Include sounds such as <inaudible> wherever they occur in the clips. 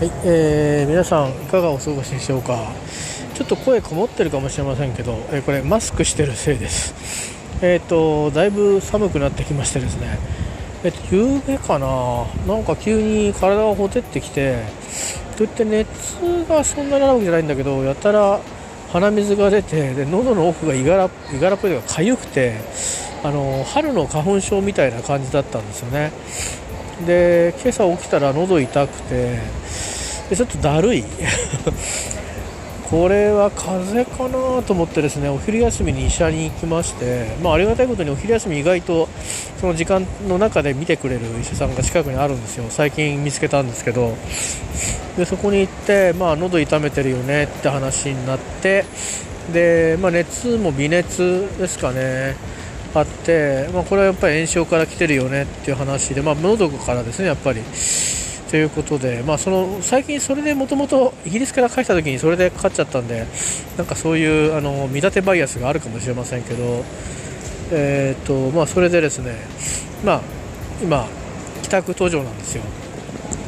はい、えー、皆さんいかがお過ごしでしょうか？ちょっと声こもってるかもしれませんけど、えー、これマスクしてるせいです。えっ、ー、とだいぶ寒くなってきましてですね。えっ、と夕べかな？なんか急に体がほてってきてといって熱がそんなにあるわけじゃないんだけどやたら鼻水が出てで喉の奥がいがらいがらっぽいのが痒くてあの春の花粉症みたいな感じだったんですよね。で今朝起きたら喉痛くてちょっとだるい。<laughs> これは風邪かなと思ってですねお昼休みに医者に行きまして、まあ、ありがたいことにお昼休み意外とその時間の中で見てくれる医者さんが近くにあるんですよ。最近見つけたんですけど。でそこに行って、まあ、喉痛めてるよねって話になってで、まあ、熱も微熱ですかね。あって、まあ、これはやっぱり炎症から来てるよねっていう話で、まあ、喉からですねやっぱり。ということで、まあ、その最近それでもともとイギリスから帰った時にそれでかかっちゃったんでなんかそういうあの見立てバイアスがあるかもしれませんけど、えーとまあ、それでですね、まあ、今帰宅途上なんですよ。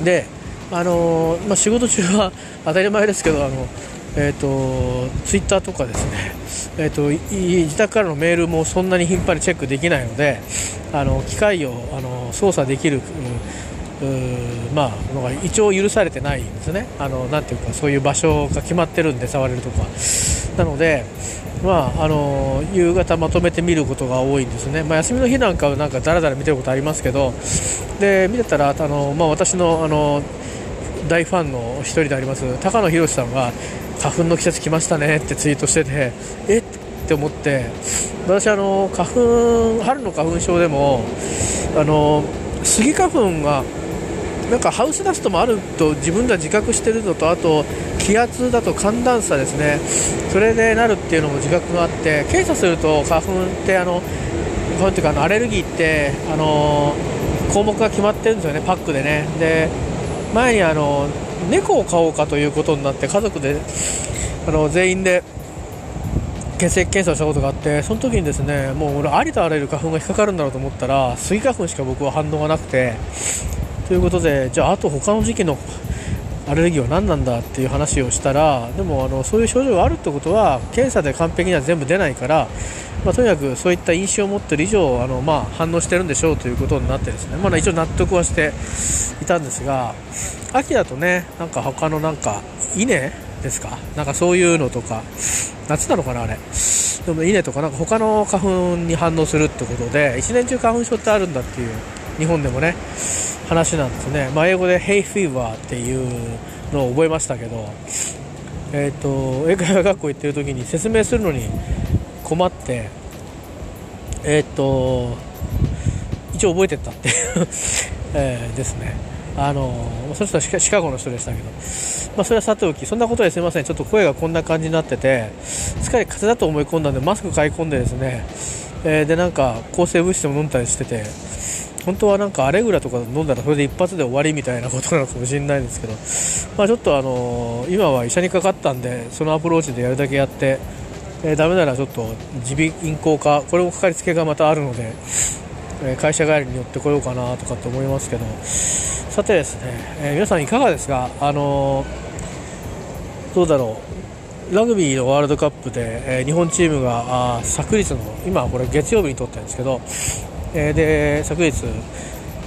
であのまあ、仕事中は <laughs> 当たり前ですけどあのえーと、ツイッターとかですね、えーと、自宅からのメールもそんなに頻繁にチェックできないのであの機械をあの操作できる、まあ、のが一応許されてないんですね。あのなていうかそういう場所が決まってるんで触れるとか。なので、まあ、あの夕方まとめて見ることが多いんですね、まあ、休みの日なんかはなんかだらだら見てることありますけど。で見てたらあの、まあ、私のあの大ファンの1人であります高野宏さんが花粉の季節来ましたねってツイートしててえって思って私あの花粉春の花粉症でもあのスギ花粉がなんかハウスダストもあると自分では自覚してるのとあと気圧だと寒暖差ですね。それでなるっていうのも自覚があって検査すると花粉ってあの花粉っていうかあのアレルギーってあの項目が決まってるんですよねパックでね。で前にあの猫を飼おうかということになって家族であの全員で血液検査をしたことがあってその時にですねもう俺ありとあらゆる花粉が引っかかるんだろうと思ったらスギ花粉しか僕は反応がなくてということでじゃああと他の時期のアレルギーは何なんだっていう話をしたらでもあのそういう症状があるってことは検査で完璧には全部出ないから、まあ、とにかくそういった印象を持ってる以上あの、まあ、反応してるんでしょうということになってですね、まあ、一応納得はしていたんですが秋だとねなんか他のなんか稲ですか？なんかそういうのとか夏なのかなあれ？でも稲とかなんか他の花粉に反応するってことで一年中花粉症ってあるんだっていう日本でもね。話なんですね、まあ、英語で Hay Fever っていうのを覚えましたけど、えーと、英会話学校行ってる時に説明するのに困ってえっ、ー、と一応覚えてったって <laughs> え、ですね。あのその人はシカゴの人でしたけど、まあ、それはさておきそんなことですみません。ちょっと声がこんな感じになっててすっかり風邪だと思い込んだんでマスク買い込んでですね、え、でなんか抗生物質も飲んだりしてて本当はなんかアレグラとか飲んだらそれで一発で終わりみたいなことなのかもしれないんですけど、まあ、ちょっとあの今は医者にかかったんでそのアプローチでやるだけやって、えー、ダメならちょっと耳鼻咽喉科これもかかりつけがまたあるので、えー、会社帰りに寄ってこようかなとかって思いますけど。さてですね、えー、皆さんいかがですかあのどうだろう。ラグビーのワールドカップで、えー、日本チームがあ昨日の今これ月曜日に撮ったんですけどえー、で昨日、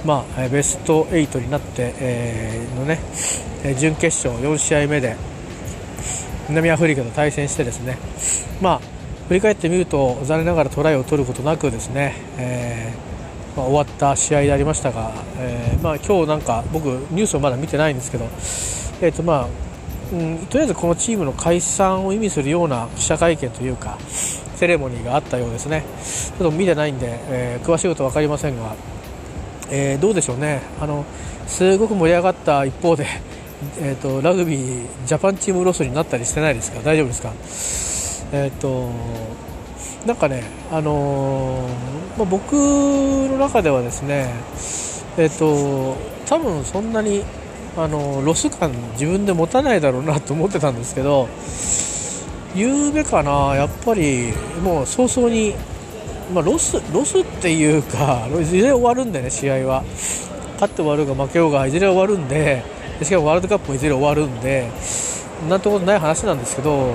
まあ、ベスト8になって、えー、のね準決勝4試合目で南アフリカと対戦してですね、まあ、振り返ってみると残念ながらトライを取ることなくですね、えー、まあ、終わった試合でありましたが、えー、まあ、今日なんか僕ニュースをまだ見てないんですけど、えーとまあうん、とりあえずこのチームの解散を意味するような記者会見というか、セレモニーがあったようですね。ちょっと見てないんで、えー、詳しいことは分かりませんが、えー、どうでしょうね。あのすごく盛り上がった一方で、えーと、ラグビージャパンチームロスになったりしてないですか？大丈夫ですか？えっ、ー、となんかね、あのまあ、僕の中ではですね、えっ、ー、と多分そんなにあのロス感自分で持たないだろうなと思ってたんですけど夕べかな、やっぱりもう早々に、まあ、ロスロスっていうか、いずれ終わるんでね、試合は。勝って終わるが負けようが、いずれ終わるんで、しかもワールドカップもいずれ終わるんでなんてことない話なんですけど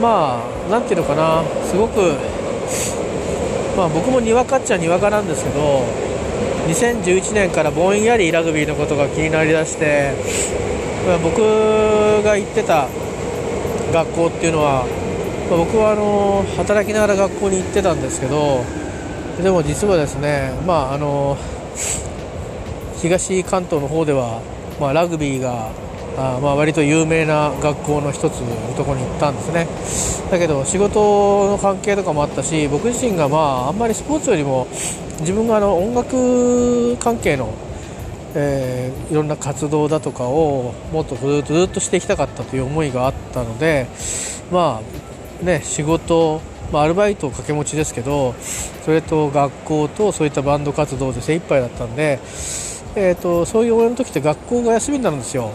まあなんていうのかなすごくまあ僕もにわかっちゃにわかなんですけど2011年からぼんやりラグビーのことが気になりだして、まあ、僕が行ってた学校っていうのは、ま、僕はあの働きながら学校に行ってたんですけどでも実はですね、まあ、あの東関東の方では、まあ、ラグビーがあまあ割と有名な学校の一つのとこに行ったんですね。だけど仕事の関係とかもあったし僕自身がまああんまりスポーツよりも自分があの音楽関係の、えー、いろんな活動だとかをもっとずっとしていきたかったという思いがあったのでまあね仕事まあ、アルバイトを掛け持ちですけどそれと学校とそういったバンド活動で精一杯だったんでえーと、そういう俺の時って学校が休みになるんですよ、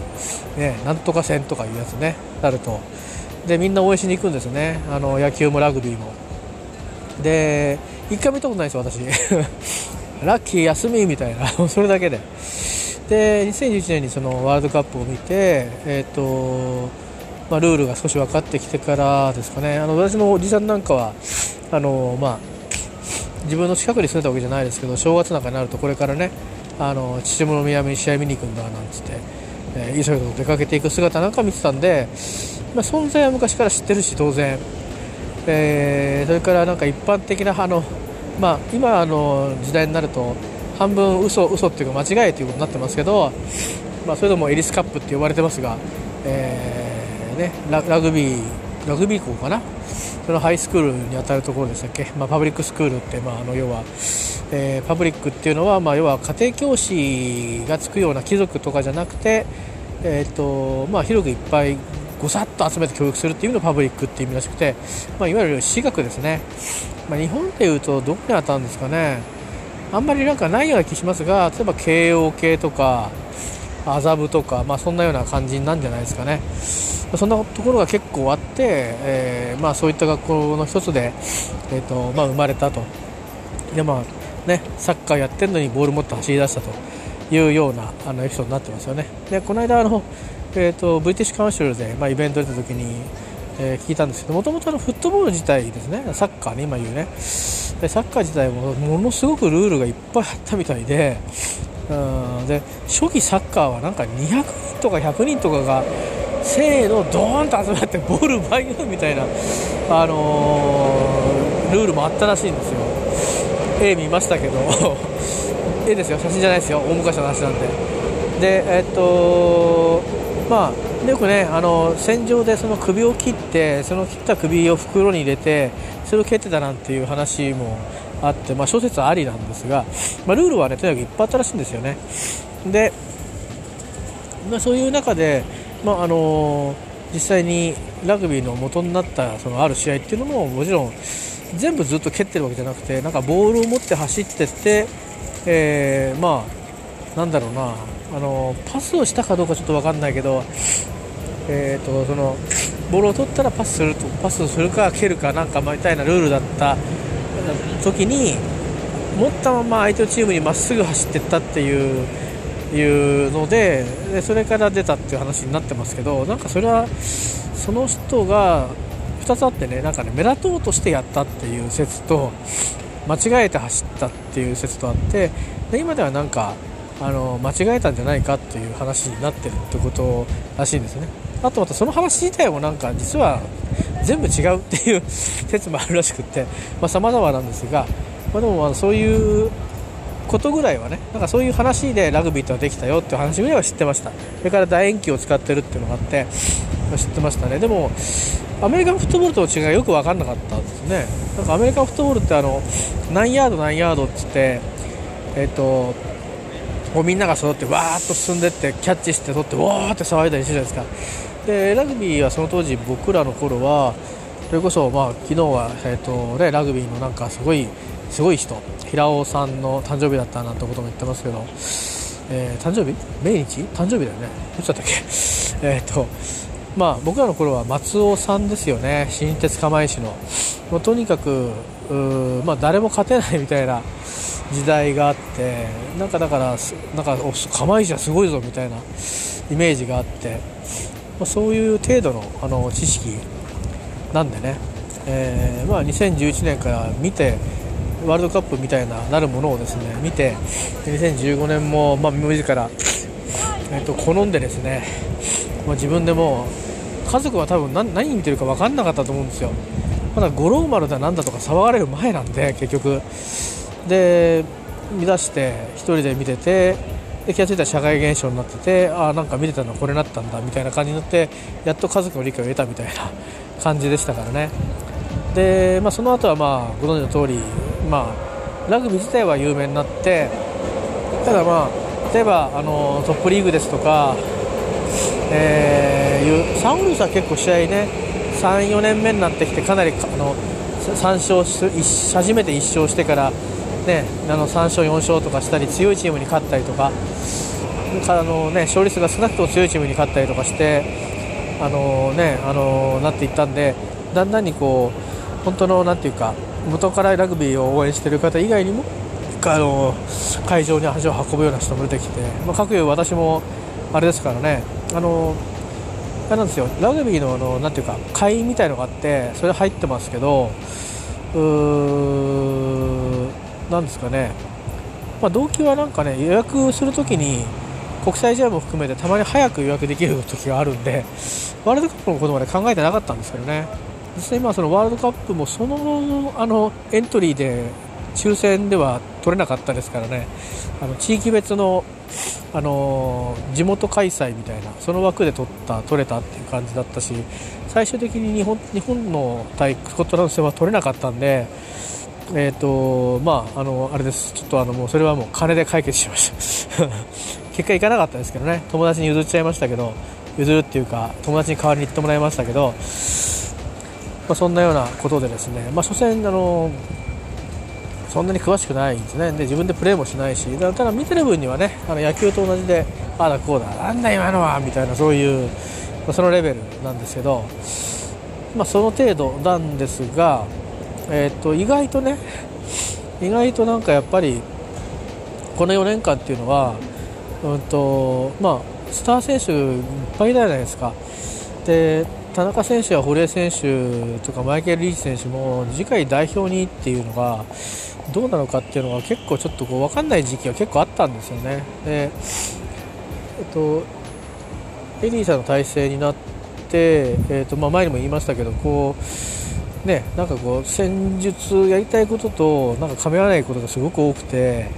ね、なんとか戦とかいうやつねなると。でみんな応援しに行くんですね。あの野球もラグビーも。で1回見たことないですよ私。<laughs> ラッキー休みみたいな。<laughs> それだけで。で2011年にそのワールドカップを見て、えーとまあ、ルールが少し分かってきてからですかね。あの私のおじさんなんかはあの、まあ、自分の近くに住んでたわけじゃないですけど正月なんかになるとこれからねあの秩父宮に試合見に行くんだなんつって、えー、急いで出かけていく姿なんか見てたんで、まあ、存在は昔から知ってるし当然、えー、それからなんか一般的なあの、まあ、今の時代になると半分嘘嘘っていうか間違いということになってますけど、まあ、それでもエリスカップって呼ばれてますが、えーね、ラグビーラグビー校かな？そのハイスクールに当たるところでしたっけ、まあ、パブリックスクールって、まあ、あの要はえー、パブリックっていうのは、まあ、要は家庭教師がつくような貴族とかじゃなくて、えーとまあ、広くいっぱいごさっと集めて教育するっていうのパブリックっていう意味らしくて、まあ、いわゆる私学ですね、まあ、日本でいうとどこに当たるんですかね。あんまりなんかないような気しますが例えば慶応系とか麻布とか、まあ、そんなような感じなんじゃないですかね。そんなところが結構あって、えーまあ、そういった学校の一つで、えーとまあ、生まれたと。で、まあね、サッカーやってるのにボール持って走り出したと。いうようなあのエピソードになってますよね。でこの間あの、えーと、ブリティッシュカウンシルで、まあ、イベント出た時に、え、聞いたんですけどもともとフットボール自体ですねサッカーね今言うね。でサッカー自体もものすごくルールがいっぱいあったみたいでうんで初期サッカーはなんか200人とか100人とかがせーのドーンと集まってボール奪い合うみたいな、あのー、ルールもあったらしいんですよ。絵見ましたけど絵ですよ。写真じゃないですよ。大昔の話なんで。でえっとまあよくねあの戦場でその首を切ってその切った首を袋に入れてそれを蹴ってたなんていう話もあって、まあ、小説ありなんですが、まあ、ルールはねとにかくいっぱいあったらしいんですよね。で、まあ、そういう中で、まあ、あの実際にラグビーの元になったそのある試合っていうのももちろん全部ずっと蹴ってるわけじゃなくてなんかボールを持って走ってって、えー、まあなんだろうな。あのパスをしたかどうかちょっと分かんないけど、えーと、そのボールを取ったらパスするとパスするか蹴るかなんかみたいなルールだった時に持ったまま相手のチームにまっすぐ走っていったっていういうのででそれから出たっていう話になってますけどなんかそれはその人が2つあってねなんかね目立とうとしてやったっていう説と間違えて走ったっていう説とあってで今ではなんかあの間違えたんじゃないかっていう話になってるってことらしいんですね。あとまたその話自体もなんか実は全部違うっていう説もあるらしくってさまざ、まなんですが、まあ、でもまあそういうことぐらいはねなんかそういう話でラグビーとはできたよっていう話ぐらいは知ってました。それから楕円球を使ってるっていうのがあって知ってましたね。でもアメリカンフットボールとの違いがよく分かんなかったんですね。なんかアメリカンフットボールってあの何ヤード何ヤードっつってえっ、ー、とこうみんなが揃ってわーっと進んでってキャッチして取ってわーって騒いだりするじゃないですか。でラグビーはその当時僕らの頃はそれこそまあ昨日は、えーとね、ラグビーのなんかすごいすごい人平尾さんの誕生日だったなんてことも言ってますけど、えー、誕生日？命日？誕生日だよね。どっちだったっけ？<laughs> えっ、とまあ、僕らの頃は松尾さんですよね、新鉄釜石の、もうとにかく、まあ、誰も勝てないみたいな時代があって、なんかだから、なんか釜石はすごいぞみたいな、イメージがあって、まあ、そういう程度のあの知識なんでね、えー、まあ、2011年から見てワールドカップみたいななるものをですね見て2015年も、まあ、自ら、えー、と好んでですね、まあ、自分でも家族は多分何何見てるか分かんなかったと思うんですよ。まだ五郎丸だなんだとか騒がれる前なんで結局。で見出して1人で見ててで気が付いたら社会現象になっててああなんか見てたのこれなったんだみたいな感じになってやっと家族の理解を得たみたいな <laughs> 感じでしたからね。で、まあ、その後はまあご存知の通り、まあ、ラグビー自体は有名になってただまあ例えばあのトップリーグですとか、えー、サンウルスは結構試合ね34年目になってきてかなりあの3勝初めて1勝してから、ね、あの3勝4勝とかしたり強いチームに勝ったりとかあの、ね、勝率が少なくとも強いチームに勝ったりとかしてあの、ね、あのなっていったんでだんだんにこう本当のなんていうか元からラグビーを応援している方以外にもあの会場に足を運ぶような人も出てきて、まあ、各有私もあれですからねあのあれなんですよラグビーのあのなんていうか会員みたいのがあってそれ入ってますけどうーなんですかね、まあ、動機はなんかね予約するときに国際試合も含めてたまに早く予約できる時があるんでワールドカップのことまで考えてなかったんですけどね。実際今そのワールドカップもそのあのエントリーで抽選では取れなかったですからね。あの地域別のあの地元開催みたいなその枠で取った取れたっていう感じだったし最終的に日本日本の対スコットランド戦は取れなかったんでえーとまあ、あのあれです。ちょっとあのもうそれはもう金で解決しました。<laughs> 結果行かなかったですけどね。友達に譲っちゃいましたけど譲るっていうか友達に代わりに行ってもらいましたけど、まあ、そんなようなことでですね、まあ、所詮あのそんなに詳しくないんですね。で自分でプレーもしないしただ見てる分にはねあの野球と同じでああだこうだなんだ今のはみたいなそういう、まあ、そのレベルなんですけど、まあ、その程度なんですが、えー、と意外とね意外となんかやっぱりこの4年間っていうのは、うんとまあ、スター選手いっぱいいたじゃないですか。で田中選手や堀江選手とかマイケル・リーチ選手も次回代表にっていうのがどうなのかっていうのが結構ちょっとこう分かんない時期が結構あったんですよね。でえっと、エリーさんの体制になって、えっとまあ、前にも言いましたけどこう、ね、なんかこう戦術やりたいこととなんか噛み合わないことがすごく多くて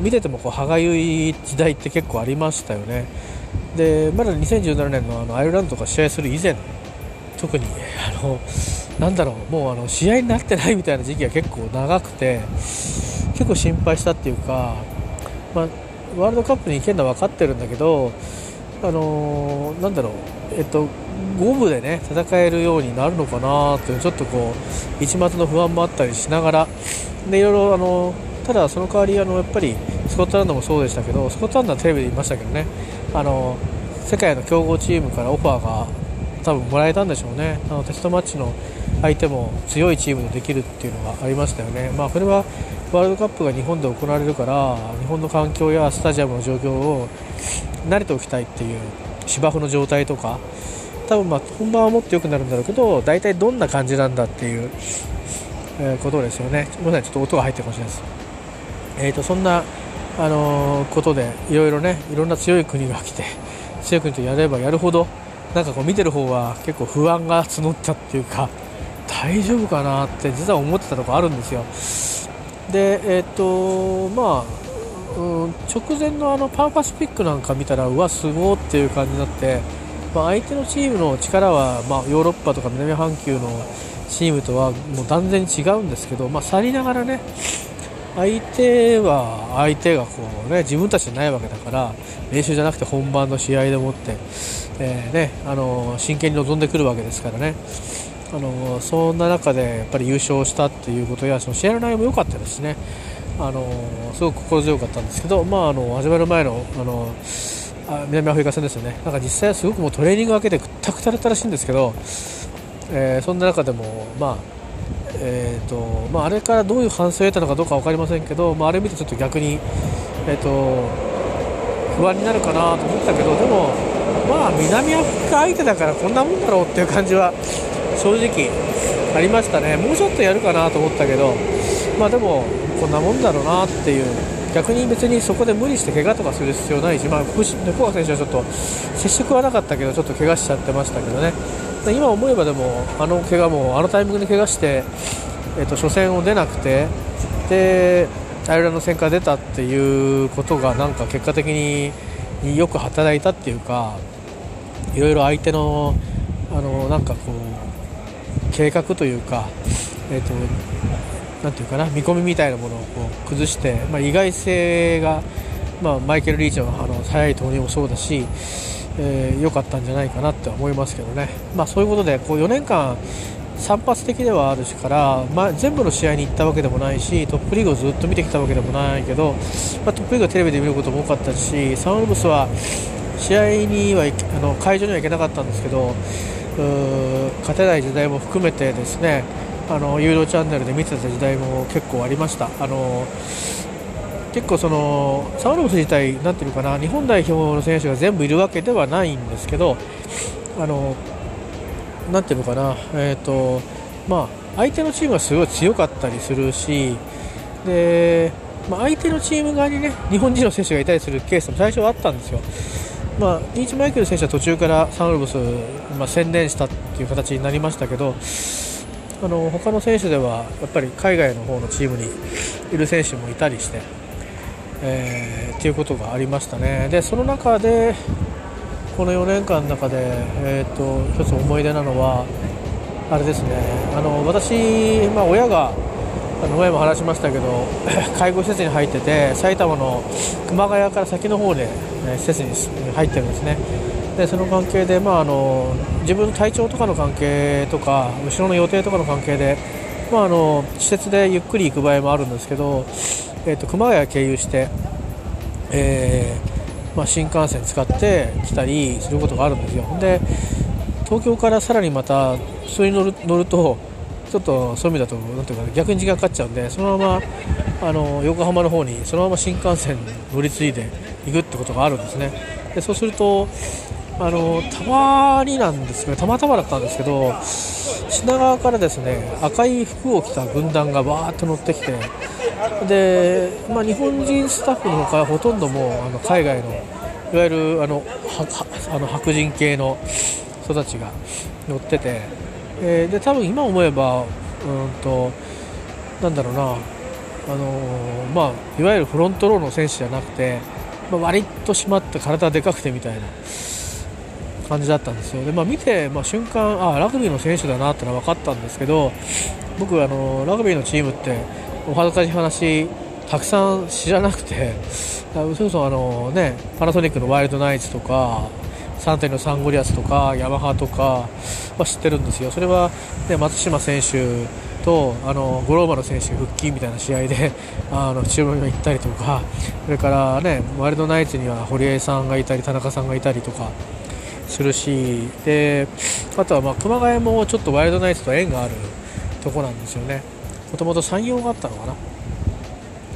見ててもこう歯がゆい時代って結構ありましたよね。でまだ2017年のあのアイルランドとか試合する以前特にあのなんだろうもうあの試合になってないみたいな時期が結構長くて結構心配したっていうか、まあ、ワールドカップに行けるのは分かってるんだけど、あのー、なんだろう、えっと、五分でね戦えるようになるのかなというちょっとこう一末の不安もあったりしながらでいろいろ、あのただその代わりあのやっぱりスコットランドもそうでしたけどスコットランドはテレビで言いましたけどね。あの世界の強豪チームからオファーが多分もらえたんでしょうね。あのテストマッチの相手も強いチームでできるっていうのがありましたよね、まあ、これはワールドカップが日本で行われるから日本の環境やスタジアムの状況を慣れておきたいっていう芝生の状態とか多分まあ本番はもっと良くなるんだろうけど大体どんな感じなんだっていう、えことですよね。ごめんなさいちょっと音が入ってるかもしれないです、えーと、そんな、あのー、ことでいろいろねいろんな強い国が来て強い国とやればやるほどなんかこう見てる方は結構不安が募ったっていうか大丈夫かなって実は思ってたとこあるんですよ。でえっ、とまあ、うん、直前のあのパンパシフィックなんか見たらうわすごっていう感じになって、まあ、相手のチームの力は、まあ、ヨーロッパとか南半球のチームとはもう断然違うんですけど、まあ、去りながらね相手は相手がこう、ね、自分たちじゃないわけだから練習じゃなくて本番の試合でもって、えー、ね、あの真剣に臨んでくるわけですからね。あのそんな中でやっぱり優勝したっていうことやその試合の内容も良かったですしね。あのすごく心強かったんですけど、まあ、あの始まる前のあのあ南アフリカ戦ですよね。なんか実際はすごくもうトレーニング明けでくったくたれたらしいんですけど、えー、そんな中でも、まあえーとまあ、あれからどういう反省を得たのかどうか分かりませんけど、まあ、あれ見てちょっと逆に、えーと、不安になるかなと思ったけどでもまあ南アフリカ相手だからこんなもんだろうっていう感じは正直ありましたね。もうちょっとやるかなと思ったけどまあでもこんなもんだろうなっていう。逆に別にそこで無理して怪我とかする必要ないし、まあ、福島選手はちょっと接触はなかったけどちょっと怪我しちゃってましたけどね。今思えばでもあの怪我もあのタイミングで怪我して、えー、と初戦を出なくてでアイルランド戦から出たっていうことがなんか結果的によく働いたっていうかいろいろ相手のあのなんかこう計画というか、えーとなていうかな見込みみたいなものをこう崩して、まあ、意外性が、まあ、マイケル・リーチのあの速い投入もそうだし良、えー、かったんじゃないかなって思いますけどね、まあ、そういうことでこう4年間散発的ではあるしから、まあ、全部の試合に行ったわけでもないしトップリーグをずっと見てきたわけでもないけど、まあ、トップリーグはテレビで見ることも多かったしサンウルブスは試合にはあの会場には行けなかったんですけど勝てない時代も含めてですねあの有料チャンネルで見てた時代も結構ありました。あの結構そのサウルブス自体、なていうかな日本代表の選手が全部いるわけではないんですけど、あのなんていうのかな、えーとまあ、相手のチームはすごい強かったりするし、でまあ、相手のチーム側にね日本人の選手がいたりするケースも最初はあったんですよ。まあ、リーチマイケル選手は途中からサンウルブス、まあ、専念したっていう形になりましたけど、あの他の選手ではやっぱり海外の方のチームにいる選手もいたりして、えー、っていうことがありましたね。でその中でこの4年間の中で、えーと、一つ思い出なのはあれですねあの私、まあ、親があの前も話しましたけど <laughs> 介護施設に入ってて埼玉の熊谷から先の方で、え施設に入ってるんですね。でその関係で、まあ、あの自分の体調とかの関係とか後ろの予定とかの関係で、まあ、あの施設でゆっくり行く場合もあるんですけど、えーと、熊谷経由して、えー、まあ、新幹線使って来たりすることがあるんですよ。で東京からさらにまたそれに乗る乗るとちょっとそういう意味だとなんていうか逆に時間かかっちゃうんでそのままあの横浜の方にそのまま新幹線乗り継いで行くってことがあるんですね。でそうするとあのたまになんですけどたまたまだったんですけど品川からですね赤い服を着た軍団がバーッと乗ってきてで、まあ、日本人スタッフのほかほとんどもあの海外のいわゆるあのあの白人系の人たちが乗ってて、えー、で多分今思えばうんとなんだろうなあのまあ、いわゆるフロントローの選手じゃなくて、まあ、割と締まって体でかくてみたいな感じだったんですよ。で、まあ、見て、まあ、瞬間あラグビーの選手だなってのは分かったんですけど僕あのラグビーのチームってお恥ずかしい話たくさん知らなくてそれこそあの、ね、パナソニックのワイルドナイツとかサンテのサンゴリアスとかヤマハとかは知ってるんですよ。それは、ね、松島選手とあの五郎丸選手復帰みたいな試合で <laughs> あの注目が行ったりとかそれから、ね、ワイルドナイツには堀江さんがいたり田中さんがいたりとかするしであとはまあ熊谷もちょっとワイルドナイツと縁があるとこなんですよね。もともと山陽があったのかな、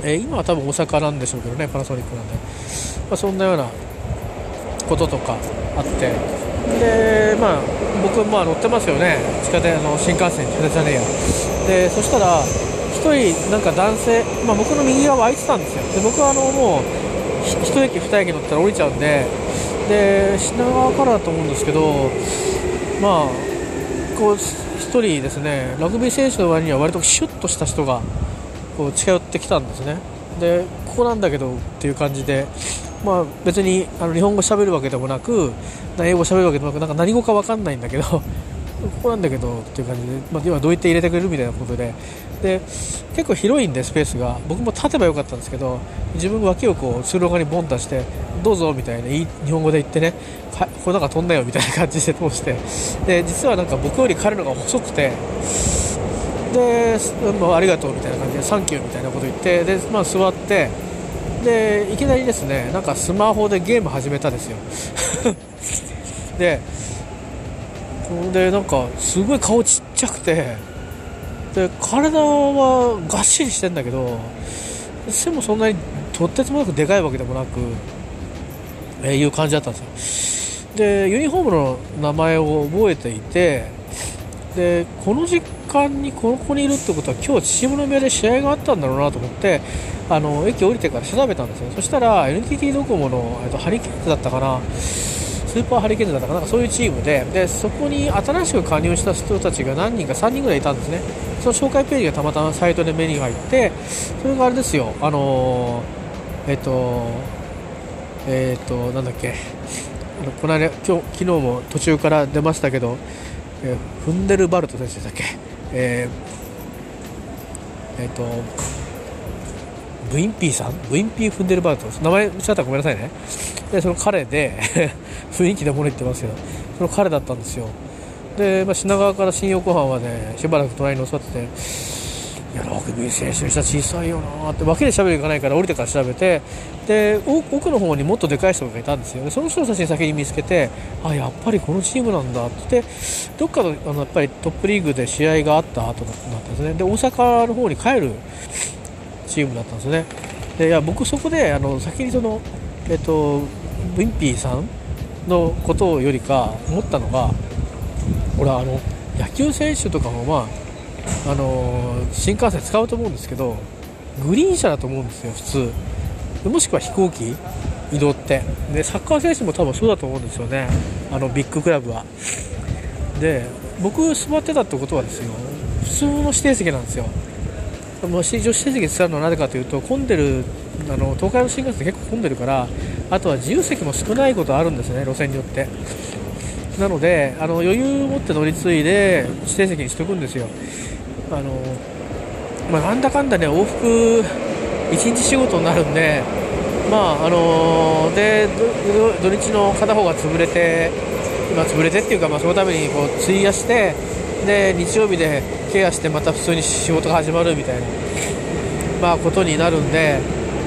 えー、今は多分大阪なんでしょうけどねパナソニックなんで、まあ、そんなようなこととかあって。でまあ僕まあ乗ってますよね。地下鉄の新幹線地下じゃねえやでそしたら1人なんか男性、まあ、僕の右側空いてたんですよ。で僕はあのもう1駅2駅乗ったら降りちゃうんでで品川からだと思うんですけど、まあ、こう1人ですねラグビー選手の割には割とシュッとした人がこう近寄ってきたんですね。でここなんだけどっていう感じで、まあ、別にあの日本語喋るわけでもなく英語喋るわけでもなくなんか何語か分かんないんだけど <laughs> ここなんだけどっていう感じで、まあ、要はどうやって入れてくれるみたいなことで。で結構広いんでスペースが。僕も立てばよかったんですけど自分脇をこう通路側にボン出してどうぞみたいないい日本語で言ってねこれなんか飛んだよみたいな感じで通して。で実はなんか僕より彼のが細くて。で、まあ、ありがとうみたいな感じでサンキューみたいなこと言って。で、まあ、座ってでいきなりですねなんかスマホでゲーム始めたんですよ。<laughs> ででなんかすごい顔ちっちゃくてで体はがっしりしてんだけど背もそんなにとってつもなくでかいわけでもなく、えー、いう感じだったんですよ。でユニフォームの名前を覚えていてでこの時間にここにいるってことは今日秩父宮で試合があったんだろうなと思ってあの駅降りてから調べたんですよ。そしたら NTT ドコモの、えっと、ハリケーンズだったかな。スーパーハリケーンズだったかな。そういうチームででそこに新しく加入した人たちが何人か3人ぐらいいたんですね。その紹介ページがたまたまサイトで目に入ってそれがあれですよ。あのえっとえっとなんだっけ。あのこの間今日昨日も途中から出ましたけど、フンデルバルト選手でしたっけ。えー、えー、とブインピーさん？ブインピー・フンデルバート名前違ったらごめんなさいね。でその彼で <laughs> 雰囲気で物言ってますけどその彼だったんですよ。で、まあ、品川から新横浜までしばらく隣に座ってていやラグビー選手にしたら小さいよなってわけで喋りいかないから降りてから調べてで奥の方にもっとでかい人がいたんですよ。でその人の写真先に見つけてあやっぱりこのチームなんだってどっかのあのやっぱりトップリーグで試合があった後だったんですね。で大阪の方に帰るチームだったんですね。でいや僕そこであの先にそのえっとウィンピーさんのことよりか思ったのが俺あの野球選手とかもまああの新幹線使うと思うんですけどグリーン車だと思うんですよ普通。もしくは飛行機移動って。でサッカー選手も多分そうだと思うんですよね。あのビッグクラブは。で僕座ってたってことはですよ普通の指定席なんですよ。もし女子成績使うのはなぜかというと混んでるあの東海の新幹線結構混んでるからあとは自由席も少ないことあるんですね路線によって。なのであの余裕を持って乗り継いで指定席にしておくんですよ。あの、まあ、なんだかんだね往復1日仕事になるんでまああので土日の片方が潰れて今潰れてっていうか、まあ、そのためにこう費やしてで日曜日でケアしてまた普通に仕事が始まるみたいな、まあ、ことになるんで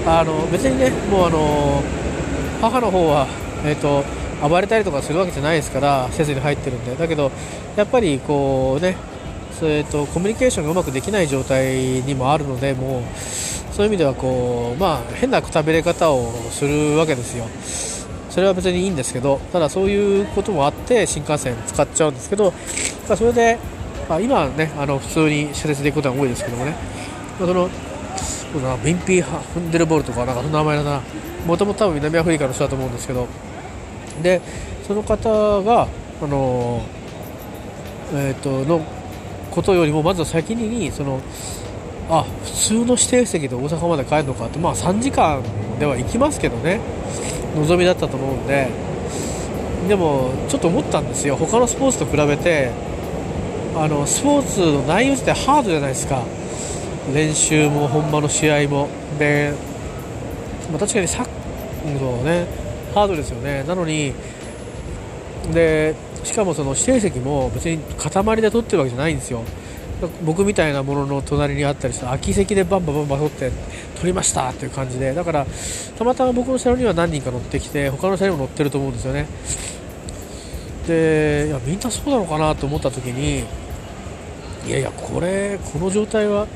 あの別にねもうあの母の方は、えーと、暴れたりとかするわけじゃないですから施設に入ってるんで。だけどやっぱりこうねそれとコミュニケーションがうまくできない状態にもあるのでもうそういう意味ではこう、まあ、変なくたびれ方をするわけですよ。それは別にいいんですけどただそういうこともあって新幹線使っちゃうんですけど、まあ、それでまあ、今はねあの普通に車列で行くことが多いですけどもね、まあ、そのそうだなビンピー・フンデルボールとかなんかその名前だな。もともと多分南アフリカの人だと思うんですけど。でその方があのえっ、ー、とのことよりもまずは先にそのあ普通の指定席で大阪まで帰るのかってまあ3時間では行きますけどね。望みだったと思うんで。でもちょっと思ったんですよ。他のスポーツと比べてあのスポーツの内容自体ハードじゃないですか。練習も本場の試合も。で、まあ、確かにサッカーねハードですよね。なのにでしかもその指定席も別に塊で取ってるわけじゃないんですよ。僕みたいなものの隣にあったりして空き席でバンバンバンバン取って取りましたっていう感じでだからたまたま僕の車両には何人か乗ってきて他の車両も乗ってると思うんですよね。でいやみんなそうなのかなと思った時にいやいやこれこの状態は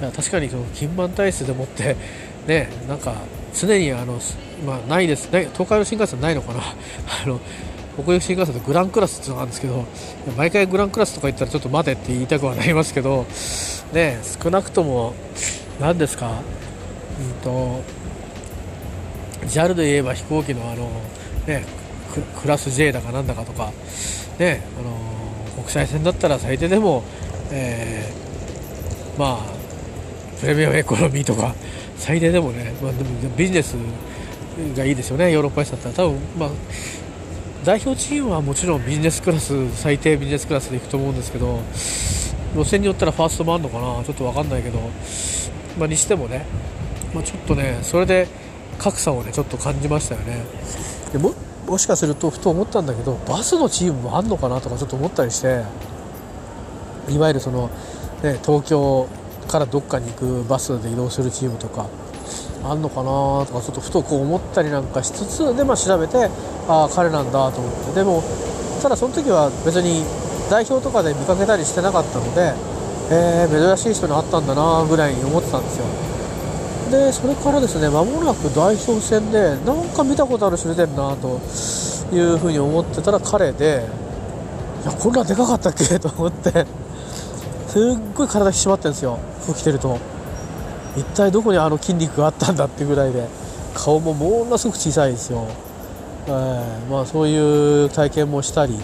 いや確かにその金満体質でもって <laughs> ねなんか常にあの、まあ、ないです。ね東海の新幹線ないのかな。<laughs> あの北陸新幹線でグランクラスっていうのがあるんですけど毎回グランクラスとか言ったらちょっと待てって言いたくはなりますけど <laughs> ね少なくとも何ですか？うんと JAL で言えば飛行機のあのねクラス J だかなんだかとかねあの国際線だったら最低でもえー、まあプレミアムエコノミーとか最低でもね、まあ、でもビジネスがいいですよねヨーロッパ市だったら。多分まあ代表チームはもちろんビジネスクラス最低ビジネスクラスで行くと思うんですけど路線によったらファーストもあるのかな？ちょっと分かんないけど、まあ、にしてもね、まあ、ちょっとねそれで格差をねちょっと感じましたよね。でももしかするとふと思ったんだけどバスのチームもあんのかなとかちょっと思ったりしていわゆるその、ね、東京からどっかに行くバスで移動するチームとかあんのかなとかちょっとふとこう思ったりなんかしつつで、まあ、調べてああ彼なんだと思って。でもただその時は別に代表とかで見かけたりしてなかったので、えー、珍しい人に会ったんだなぐらいに思ってたんですよ。でそれからですね間もなく代表戦でなんか見たことある人出てるなというふうに思ってたら彼でいやこんなでかかったっけ？と思ってすっごい体引き締まってるんですよ。服着てると。一体どこにあの筋肉があったんだってぐらいで顔もものすごく小さいですよ、えー、まあ、そういう体験もしたり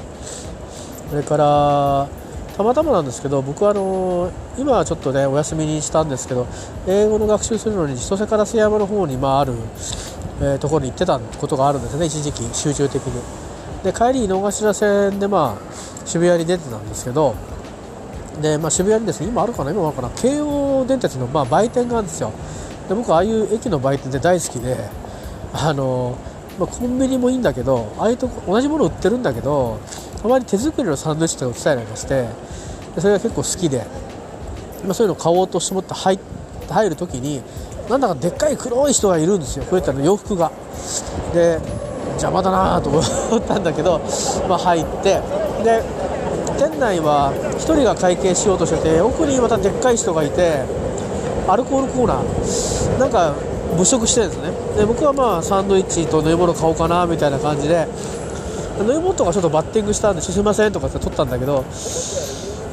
それからたまたまなんですけど僕はあの今はちょっとねお休みにしたんですけど英語の学習するのに千歳烏山の方にまあある、えー、ところに行ってたことがあるんですね一時期集中的に。で帰り井の頭線でまあ渋谷に出てたんですけどで、まあ、渋谷にですね今あるかな今あるかな京王電鉄のまあ売店があるんですよ。で僕ああいう駅の売店って大好きであの、まあ、コンビニもいいんだけどああいうとこ同じもの売ってるんだけどたまに手作りのサンドイッチとか売ってたりなんかしてそれが結構好きで、まあ、そういうの買おうとしてもって入入る時になんだかでっかい黒い人がいるんですよこういったの洋服が。で邪魔だなと思ったんだけど、まあ、入ってで店内は1人が会計しようとしてて奥にまたでっかい人がいてアルコールコーナー。なんか物色してるんですね。で僕はまあサンドイッチと飲み物買おうかなみたいな感じで飲み物とかちょっとバッティングしたんですいませんとかって撮ったんだけど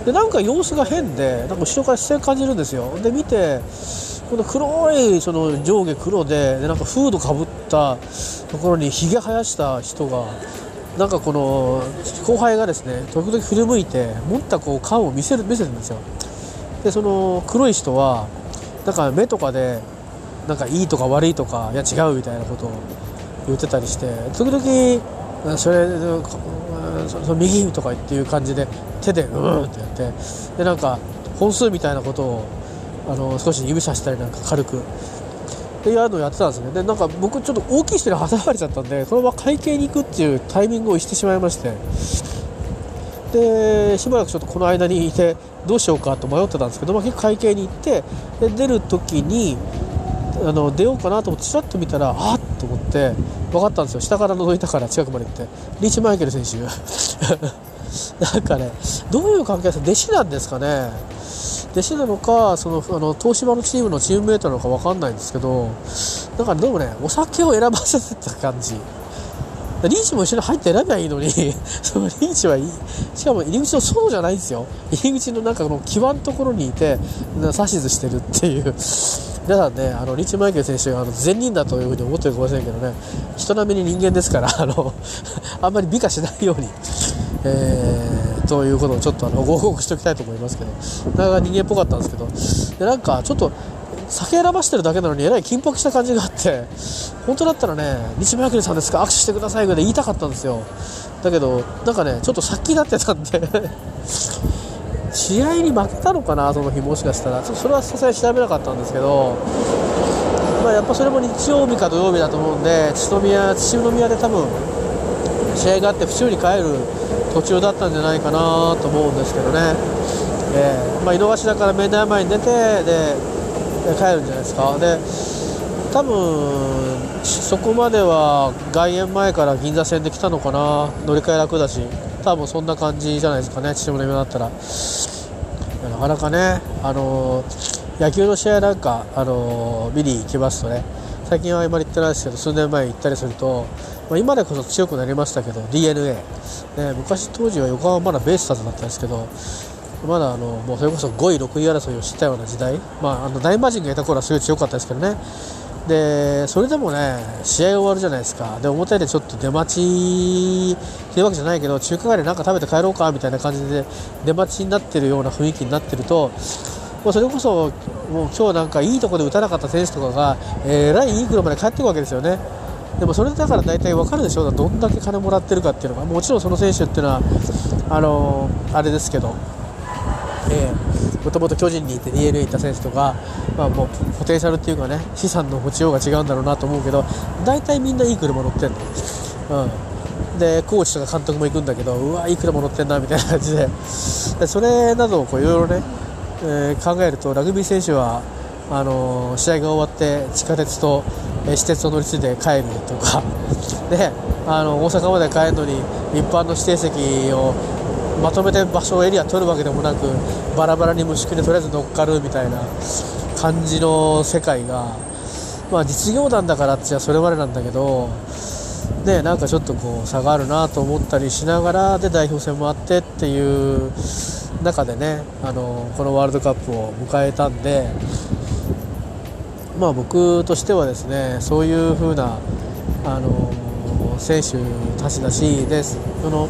でなんか様子が変でなんか後ろから視線感じるんですよ。で見てこの黒いその上下黒ででなんかフードかぶったところにひげ生やした人がなんかこの後輩がですね時々振り向いて持ったこう缶を見せる見せるんですよ。でその黒い人はなんか目とかでなんかいいとか悪いとかいや違うみたいなことを言ってたりして時々それその右とかっていう感じで手でうんってやってでなんか本数みたいなことをあの少し指さしたりなんか軽くっていうのをやってたんですね。でなんか僕ちょっと大きい人に挟まれちゃったんでそのまま会計に行くっていうタイミングをしてしまいまして。でしばらくちょっとこの間にいてどうしようかと迷ってたんですけど、まあ、結構会計に行ってで出る時にあの出ようかなと思ってちらっと見たらあっと思って分かったんですよ。下から覗いたから近くまで行って。リーチマイケル選手。<laughs> なんかねどういう関係ですか弟子なんですかね。弟子なのかそのあの東芝のチームのチームメートなのか分かんないんですけどだからどうもねお酒を選ばせてた感じ。リーチも一緒に入って選べばいいのに <laughs> そのリーチはいいしかも入り口の外じゃないんですよ。入り口のなんかこの際のところにいて指図してるっていう。皆さんねあのリーチマイケル選手があの善人だというふうに思ってるかもしれないけどね。人並みに人間ですからあのあんまり美化しないように、えー、ということをちょっとあのご報告しておきたいと思いますけどなかなか人間っぽかったんですけどでなんかちょっと酒選ばしてるだけなのにえらい緊迫した感じがあって本当だったらね西村明さんですか握手してくださいぐらい言いたかったんですよ。だけどなんかねちょっと先になってたんで試合に負けたのかなその日もしかしたら。ちょっとそれはさすがに調べなかったんですけどまあ、やっぱそれも日曜日か土曜日だと思うんで秩宮秩父宮で多分試合があって府中に帰る途中だったんじゃないかなと思うんですけどね、えーまあ、井の頭から明大前に出てで帰るんじゃないですか。で多分そこまでは外苑前から銀座線で来たのかな。乗り換え楽だし。多分そんな感じじゃないですかね。秩父宮だったら。なかなかねあの野球の試合なんか、あの見に行きますとね。最近はあまり行ってないですけど数年前行ったりすると、まあ、今でこそ強くなりましたけど d n a、ね、昔当時は横浜まだベイスターズだったんですけどまだあのもうそれこそ5位、6位争いをしたような時代、まあ、あの大魔神がいた頃はすごい強かったですけどね。でそれでもね試合終わるじゃないですか。で表でちょっと出待ちっていうわけじゃないけど中華街で何か食べて帰ろうかみたいな感じで出待ちになってるような雰囲気になってるともうそれこそもう今日なんかいいところで打たなかった選手とかがえらいいい車で帰っていくわけですよね。でもそれだから大体分かるでしょうどんだけ金もらってるかっていうのがもちろんその選手っていうのはあのー、あれですけどもともと巨人にいて d n a にいた選手とか、まあ、もうポテンシャルっていうかね資産の持ちようが違うんだろうなと思うけど大体みんないい車乗ってんの、うん、でコーチとか監督も行くんだけどうわいい車乗ってんなみたいな感じで。でそれなどをいろいろね、えー、考えるとラグビー選手はあのー、試合が終わって地下鉄と、私鉄を乗り継いで帰るとか。<laughs> であの大阪まで帰るのに一般の指定席をまとめて場所エリア取るわけでもなくバラバラに無宿でとりあえず乗っかるみたいな感じの世界が、まあ、実業団だからっちゃそれまでなんだけどね、なんかちょっとこう差があるなと思ったりしながらで代表戦もあってっていう中でねあのこのワールドカップを迎えたんで、まあ、僕としてはですねそういう風なあの選手たちだしでその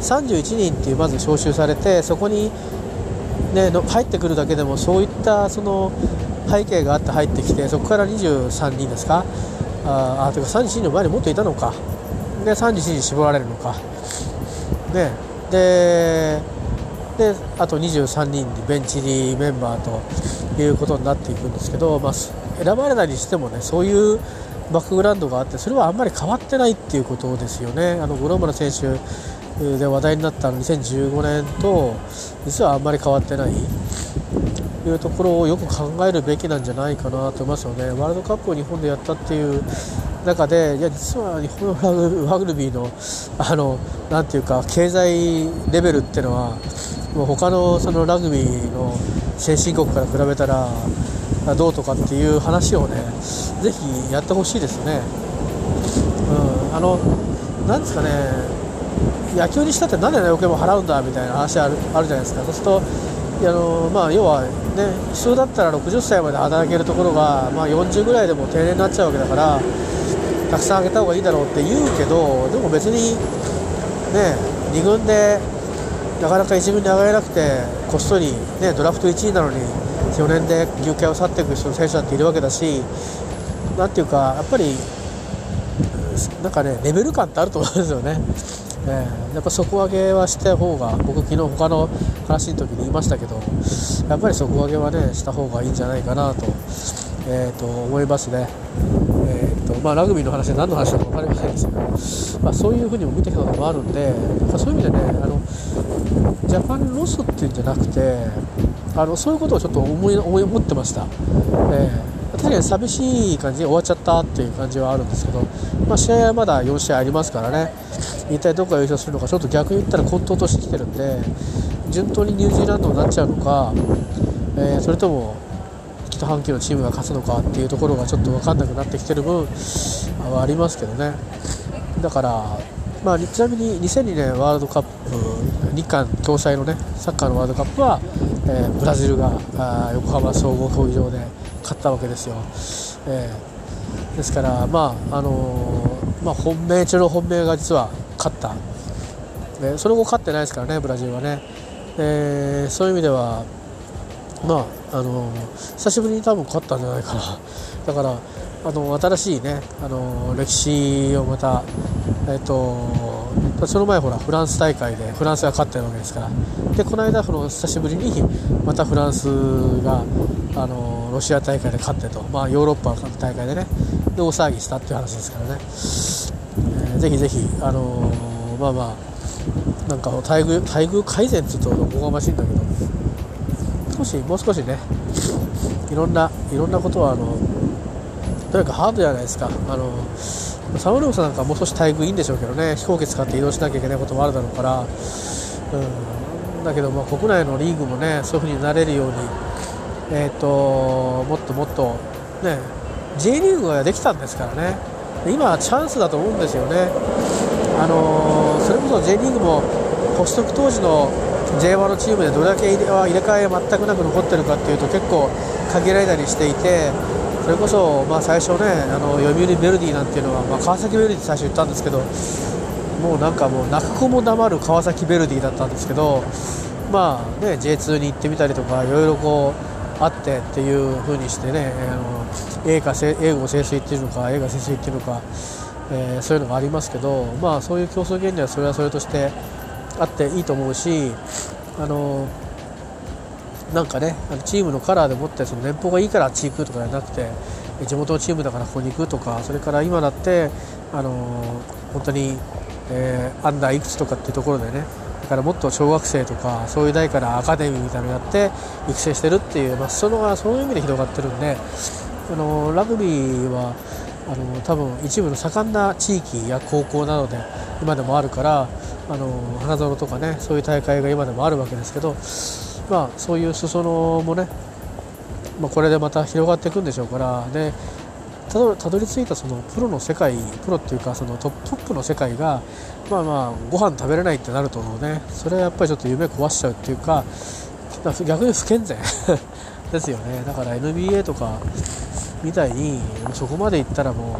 31人っていうまず招集されてそこに、ね、の入ってくるだけでもそういったその背景があって入ってきてそこから23人ですかああというか31人の前にもっといたのかで31人絞られるのか、ね、でであと23人にベンチ入りメンバーということになっていくんですけど、まあ、選ばれないにしてもねそういうバックグラウンドがあってそれはあんまり変わってないっていうことですよね。あの五郎丸選手で話題になった2015年と実はあんまり変わってないというところをよく考えるべきなんじゃないかなと思いますよね。ワールドカップを日本でやったっていう中でいや実は日本のラグビーのあのなていうか経済レベルっていうのはもう他のそのラグビーの先進国から比べたらどうとかっていう話をねぜひやってほしいですね。うん、あのなんですかね野球にしたってなんで余計も払うんだみたいな話あるあるじゃないですか。そうするとあのまあ、要は、ね、普通だったら60歳まで働けるところが、まあ、40ぐらいでも定年になっちゃうわけだからたくさんあげた方がいいだろうって言うけどでも別に、ね、2軍でなかなか1軍に上がれなくてこっそり、ね、ドラフト1位なのに4年で業界を去っていく選手だっているわけだしなんていうかやっぱりなんかねレベル感ってあると思うんですよね。えー、やっぱ底上げはした方が僕昨日他の話の時に言いましたけどやっぱり底上げはねした方がいいんじゃないかなと,、えー、と思いますね。えーとまあ、ラグビーの話で何の話か分かりませんですけど、まあ、そういうふうにも見てきたのもあるんでそういう意味でねあのジャパンロスっていうんじゃなくてあのそういうことをちょっと思い思い思ってました、えー、確かに寂しい感じで終わっちゃったっていう感じはあるんですけど、まあ、試合はまだ4試合ありますからね。一体どこが優勝するのかちょっと逆に言ったら混沌としてきてるんで順当にニュージーランドになっちゃうのか、えー、それとも北半球のチームが勝つのかっていうところがちょっと分かんなくなってきてる分はありますけどね。だからまあ、ちなみに2002年ワールドカップ日韓共催のねサッカーのワールドカップは、えー、ブラジルがあ横浜総合競技場で勝ったわけですよ、えー、ですからまああのー、まあ、本命中の本命が実は勝った、でその後勝ってないですからねブラジルはね、えー、そういう意味ではまああの久しぶりに多分勝ったんじゃないかな。だからあの新しいねあの歴史をまたえっとその前ほらフランス大会でフランスが勝ってるわけですから。でこの間その久しぶりにまたフランスがあのロシア大会で勝ってと、まあ、ヨーロッパの大会でねで大騒ぎしたっていう話ですからね、えー、ぜひぜひあの、まあまあなんか待遇待遇改善って言うとおこがましいんだけど。少しもう少しねいろんないろんなことはあのとにかくハードじゃないですか。あのサム・ルーさんなんかもう少し待遇いいんでしょうけどね。飛行機使って移動しなきゃいけないこともあるだろうから、うん、だけど、まあ、国内のリーグもねそういう風になれるように、えーと、もっともっと、ね、J リーグができたんですからね。今はチャンスだと思うんですよね、あのー、それこそ J リーグも発足当時の J1 のチームでどれだけ入れ替え全くなく残ってるかっていうと結構限られたりしていてそれこそ、まあ、最初ねあの読売ヴェルディなんていうのは、まあ、川崎ヴェルディって最初言ったんですけどもうなんかもう泣く子も黙る川崎ヴェルディだったんですけどまあね J2 に行ってみたりとかいろいろこうあってっていう風にしてねあの英語英語清水っていうのか映画清水っていうのか、えー、そういうのがありますけどまあそういう競争原理はそれはそれとしてあっていいと思うしあのなんかねチームのカラーでもってその年俸がいいからあっち行くとかじゃなくて地元のチームだからここに行くとかそれから今だってあの本当に、えー、アンダーいくつとかっていうところでねだからもっと小学生とかそういう代からアカデミーみたいなのやって育成してるっていう、まあ、そのがそういう意味で広がってるんであのラグビーはあの多分一部の盛んな地域や高校などで今でもあるからあの花園とかねそういう大会が今でもあるわけですけどまあ、そういう裾野もね、まあ、これでまた広がっていくんでしょうからでたどたどり着いたそのプロの世界プロっていうかそのトップの世界がまあまあご飯食べれないってなるとねそれはやっぱりちょっと夢壊しちゃうっていうか逆に不健全 <laughs> ですよね。だから NBA とかみたいにそこまでいったらも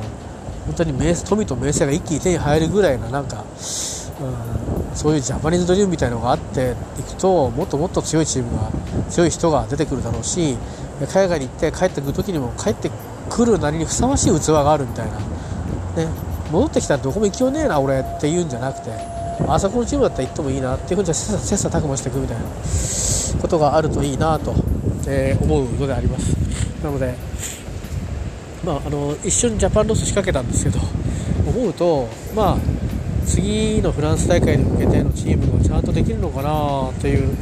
う本当に名富と名声が一気に手に入るぐらいななんか、うん、そういうジャパニーズドリームみたいなのがあっていくともっともっと強いチームが強い人が出てくるだろうし海外に行って帰ってくる時にも帰ってくるなりにふさわしい器があるみたいな、ね、戻ってきたらどこも行きようねえな俺って言うんじゃなくてあそこのチームだったら行ってもいいなっていうふうに切磋琢磨していくみたいな。ことがあるといいなと、えー、思うのであります。なので、まあ、あの一緒にジャパンロス仕掛けたんですけど思うとまあ次のフランス大会に向けてのチームがちゃんとできるのかなという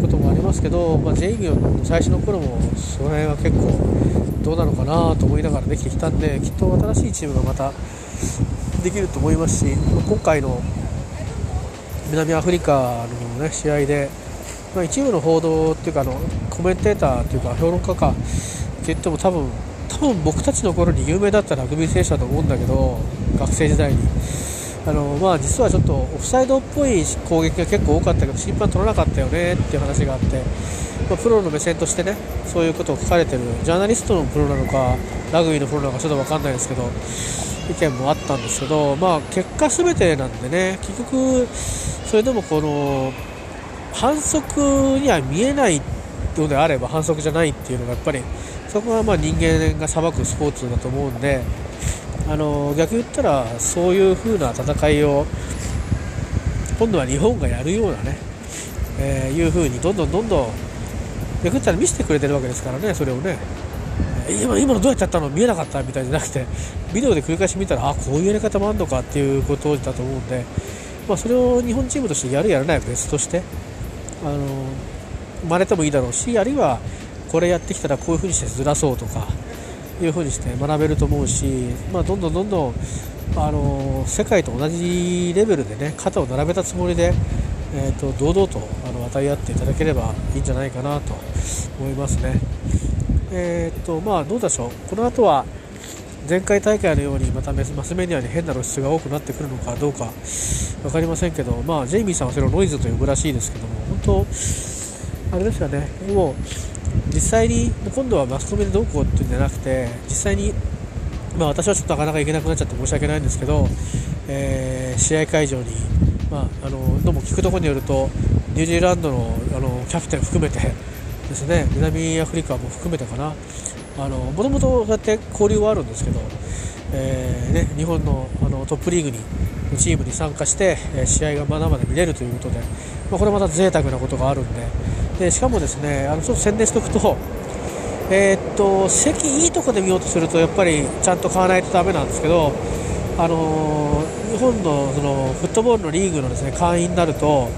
こともありますけど、まあ、J リーグの最初の頃もその辺は結構どうなのかなと思いながらできてきたんできっと新しいチームがまたできると思いますし今回の南アフリカの、ね、試合で、まあ、一部の報道っていうかあのコメンテーターというか評論家かって言っても多分多分僕たちの頃に有名だったラグビー選手だと思うんだけど学生時代に。あのまあ、実はちょっとオフサイドっぽい攻撃が結構多かったけど審判取らなかったよねっていう話があって、まあ、プロの目線としてねそういうことを書かれてるジャーナリストのプロなのかラグビーのプロなのかちょっと分かんないですけど意見もあったんですけど、まあ、結果全てなんでね結局、それでもこの反則には見えないのであれば反則じゃないっていうのがやっぱりそこはまあ人間が裁くスポーツだと思うんで。あの逆に言ったらそういう風な戦いを今度は日本がやるようなね、えー、いう風にどんどんどんどん逆に言ったら見せてくれてるわけですからねそれをね。今今のどうやってやったの？見えなかったみたいじゃなくてビデオで繰り返し見たらあこういうやり方もあるのかっていうことだと思うんで、まあ、それを日本チームとしてやるやらないは別としてあの真似てもいいだろうしあるいはこれやってきたらこういう風にしてずらそうとかいうふうにして学べると思うし、まあ、どんどんどんどんあの世界と同じレベルでね肩を並べたつもりで、えーと、堂々とあの渡り合っていただければいいんじゃないかなと思いますね。えーとまあ、どうでしょうこの後は前回大会のようにまたマスメディアに変な露出が多くなってくるのかどうか分かりませんけど、まあ、ジェイミーさんはそれをノイズと呼ぶらしいですけども本当、あれですよねもう実際に今度はマスコミでどうこうっていうんじゃなくて実際に、まあ、私はちょっとなかなか行けなくなっちゃって申し訳ないんですけど、えー、試合会場に、まあ、あのどうも聞くところによるとニュージーランドのあのキャプテン含めてですね南アフリカも含めてかな。もともとそうやって交流はあるんですけど、えーね、日本のあのトップリーグにチームに参加して、試合がまだまだ見れるということで、まあ、これまた贅沢なことがあるんででしかもですねあのちょっと宣伝しておくと, <laughs> えー、っと席いいとこで見ようとするとやっぱりちゃんと買わないとだめなんですけど、あの日本のそのフットボールのリーグのですね会員になると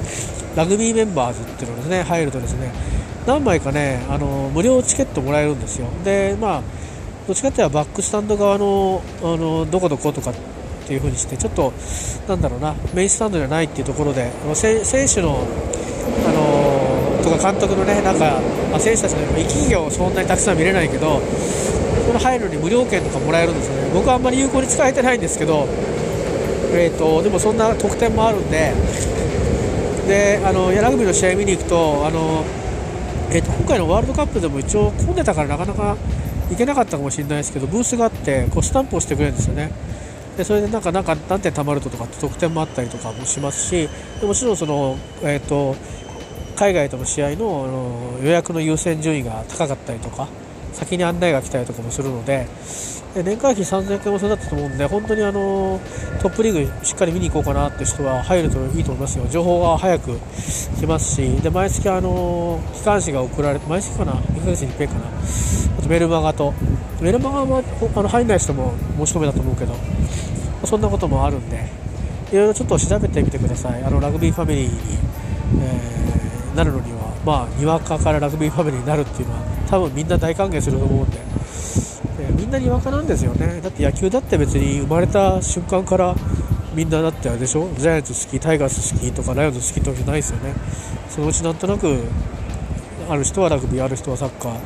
ラグビーメンバーズっていうのですね入るとですね何枚かね、あの無料チケットもらえるんですよ。でまあどっちかっていうとバックスタンド側のあのどこどことかっていう風にしてちょっとなんだろうなメインスタンドじゃないっていうところで選手のあのとか監督のねなんか、まあ、選手たちの生き生きをそんなにたくさん見れないけどその入るのに無料券とかもらえるんですよね。僕はあんまり有効に使えてないんですけど、えーと、でもそんな特典もあるんでであのラグビーの試合見に行くとあの、えーと、今回のワールドカップでも一応混んでたからなかなか行けなかったかもしれないですけどブースがあってこうスタンプをしてくれるんですよね。でそれでなんかなんか何点貯まるととかって得点もあったりとかもしますしもちろんその、えーと海外との試合の予約の優先順位が高かったりとか先に案内が来たりとかもするのでで年会費3000円もそうだったと思うんで本当にあのトップリーグしっかり見に行こうかなって人は入るといいと思いますよ。情報が早く来ますしで毎月あの機関誌が送られて毎月かな？1ヶ月に1回かな？あとメルマガとメルマガはあの入んない人も申し込めだと思うけどそんなこともあるんでいろいろちょっと調べてみてください。あのラグビーファミリーに、なるのには、まあ、にわかからラグビーファミリーになるっていうのは多分みんな大歓迎すると思うんで、えみんなにわかなんですよね。だって野球だって別に生まれた瞬間からみんなだってあれでしょ？ジャイアンツ好きタイガース好きとかライオンズ好きってわけじゃないですよね。そのうちなんとなくある人はラグビーある人はサッカー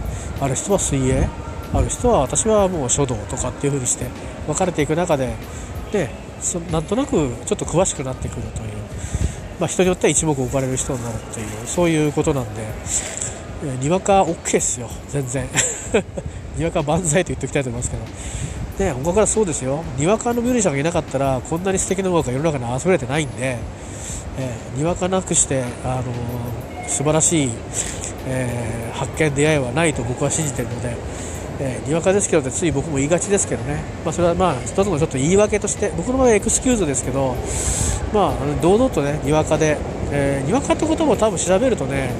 ある人は水泳ある人は私はもう書道とかっていう風にして分かれていく中ででそなんとなくちょっと詳しくなってくるという、まあ、人によっては一目置かれる人になるというそういうことなんでにわか OK ですよ全然。<laughs> にわか万歳と言っておきたいと思いますけど。ね、音楽はそうですよ、にわかのミュージシャンがいなかったら、こんなに素敵な音楽が世の中に溢れてないんで、えー、にわかなくして、あのー、素晴らしい、えー、発見、出会いはないと僕は信じてるので、えー、にわかですけどってつい僕も言いがちですけどね、まあ、それはまあ一つのちょっと言い訳として僕の場合はエクスキューズですけど、まあ、堂々とねにわかで、えー、にわかってことも多分調べるとね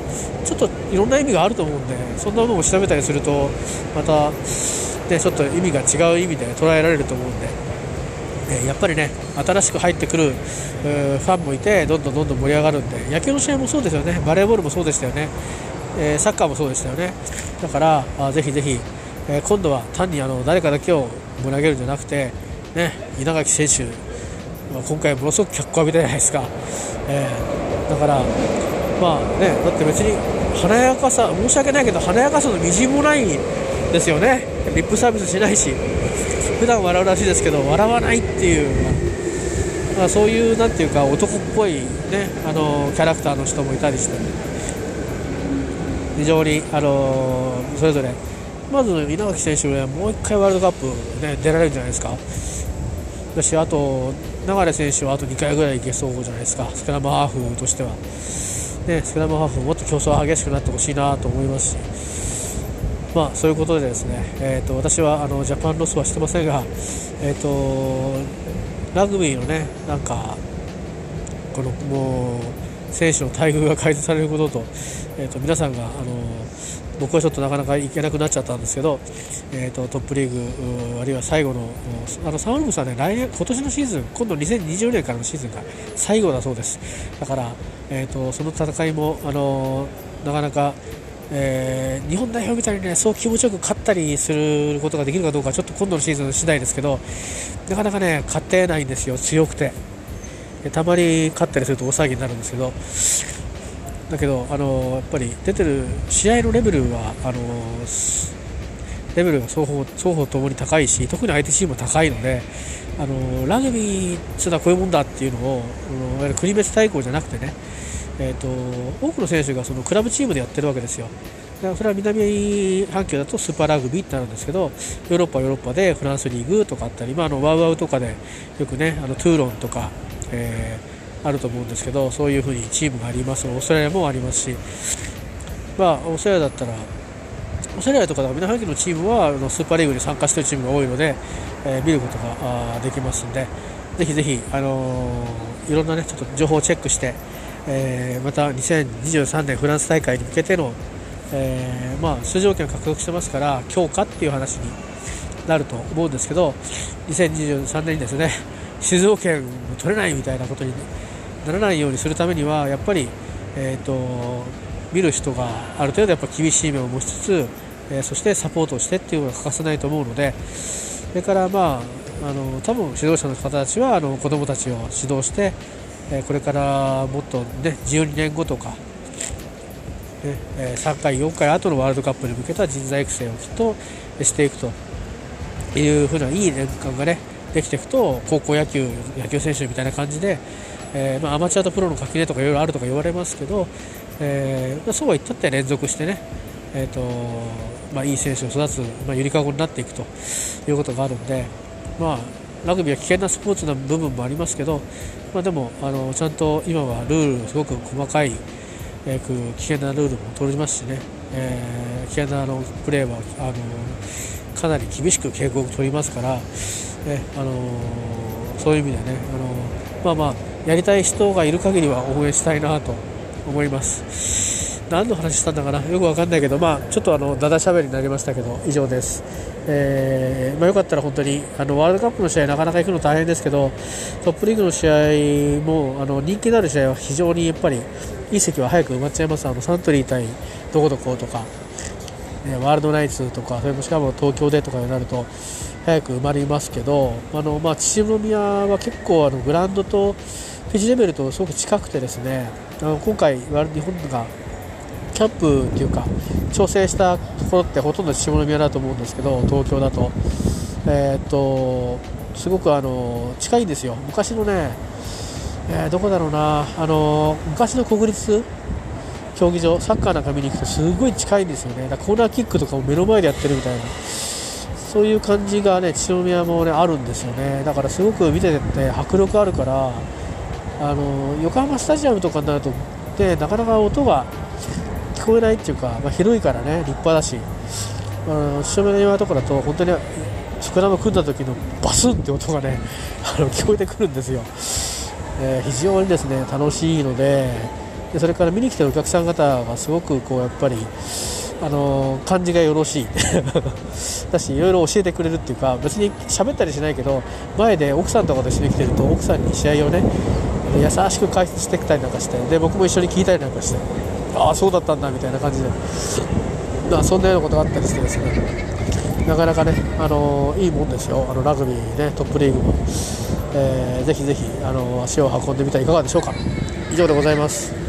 ちょっといろんな意味があると思うんでそんなものを調べたりするとまた、ね、ちょっと意味が違う意味で捉えられると思うんで、やっぱりね新しく入ってくる、ファンもいてどんどんどんどん盛り上がるんで野球の試合もそうですよね。バレーボールもそうでしたよね、えサッカーもそうでしたよね。だからぜひぜひえー、今度は単にあの誰かだけを盛り上げるんじゃなくて、ね、稲垣選手、まあ、今回ものすごく脚光浴びたじゃないですか、えー、だから、まあね、だって別に華やかさ申し訳ないけど華やかさのみじんもないですよね。リップサービスしないし普段笑うらしいですけど笑わないっていう、まあ、そういうなんていうか男っぽい、ね、あのキャラクターの人もいたりして非常にあのそれぞれまず稲垣選手はもう1回ワールドカップ、ね、出られるんじゃないですか。だし、あと、流選手はあと2回ぐらいいけそうじゃないですか、スクラムハーフとしては。ね、スクラムハーフもっと競争激しくなってほしいなと思いますし、まあ、そういうことでですね、えーと、私はあのジャパンロスはしてませんが、えーと、ラグビーのね、なんか、このもう選手の待遇が改善されることと、えーと皆さんがあの僕はちょっとなかなか行けなくなっちゃったんですけど、えーと、トップリーグあるいは最後のあのサマルムスはね来年今年のシーズン今度2020年からのシーズンが最後だそうです。だから、えーと、その戦いもあのなかなかえー、日本代表みたいにねそう気持ちよく勝ったりすることができるかどうかちょっと今度のシーズン次第ですけどなかなかね勝てないんですよ、強くて。たまに勝ったりすると大騒ぎになるんですけどだけど、あのやっぱり出てる試合のレベルはあのレベルが双方双方ともに高いし特に相手チームも高いので、あのラグビーっていうのはこういうもんだっていうのをあの国別対抗じゃなくてね、えーと、多くの選手がそのクラブチームでやってるわけですよ。それは南半球だとスーパーラグビーってなるんですけどヨーロッパはヨーロッパでフランスリーグとかあったり、まあ、あのワウワウとかでよくねあのトゥーロンとか、えーあると思うんですけどそういうふうにチームがあります。オーストラリアもありますし、まあ、オーストラリアだったらオーストラリアとか南半球のチームはスーパーリーグに参加しているチームが多いので、えー、見ることができますので。ぜひぜひ、あのー、いろんな、ね、ちょっと情報をチェックして、えー、また2023年フランス大会に向けての、え、まあ、出場権を獲得してますから強化っていう話になると思うんですけど2023年にですね出場権を取れないみたいなことにならないようにするためにはやっぱり、えーと、見る人がある程度やっぱ厳しい目を持ちつつ、えー、そしてサポートをしてっていうのが欠かせないと思うのでそれからまああの多分指導者の方たちはあの子どもたちを指導して、えー、これからもっと、ね、12年後とか、ねえー、3回、4回後のワールドカップに向けた人材育成をきっとしていくというふうないい年間がねできていくと高校野球野球選手みたいな感じで、えー、まあ、アマチュアとプロの垣根とかいろいろあるとか言われますけど、えー、そうは言ったって連続してね、えーとまあ、いい選手を育つ、まあ、ゆりかごになっていくということがあるんで、まあ、ラグビーは危険なスポーツな部分もありますけど、まあ、でもあのちゃんと今はルールすごく細かい、えー、危険なルールも取りますしね、えー、危険なあのプレーはあのかなり厳しく警告を取りますから、ねあのそういう意味でね、あのまあまあ、やりたい人がいる限りは応援したいなと思います。何の話したんだかな？よくわかんないけど、まあ、ちょっとあのだだしゃべりになりましたけど以上です、えーまあ、よかったら本当にあのワールドカップの試合なかなか行くの大変ですけどトップリーグの試合もあの人気のある試合は非常にやっぱりいい席は早く埋まっちゃいます。あのサントリー対どこどことか、ね、ワールドナイツとかそれもしかも東京でとかになると早く埋まりますけどあの、まあ、秩父宮は結構あのグラウンドとフィジレベルとすごく近くてですねあの今回日本がキャンプっていうか調整したところってほとんど下宮だと思うんですけど東京だと,、えー、っとすごくあの近いんですよ。昔のね、えー、どこだろうな。あの昔の国立競技場サッカーなんか見に行くとすごい近いんですよね。だコーナーキックとかも目の前でやってるみたいな。そういう感じがね千代宮もねあるんですよね。だからすごく見てて迫力あるからあの横浜スタジアムとかになるとでなかなか音が聞こえないっていうか、まあ、広いからね立派だし千宮とかだと本当にスクラム組んだ時のバスンって音がね <laughs> あの聞こえてくるんですよ、えー、非常にですね楽しいのででそれから見に来てるお客さん方がすごくこうやっぱりあの感じがよろしい。<laughs> だしいろいろ教えてくれるっていうか別に喋ったりしないけど前で奥さんとかと一緒に来てると奥さんに試合をね優しく解説してきたりなんかしてで僕も一緒に聞いたりなんかしてああそうだったんだみたいな感じでまあそんなようなことがあったりしてですねなかなかね、あのいいもんですよ、あのラグビーね、トップリーグも、えー、ぜひぜひ、あの足を運んでみてはいかがでしょうか。以上でございます。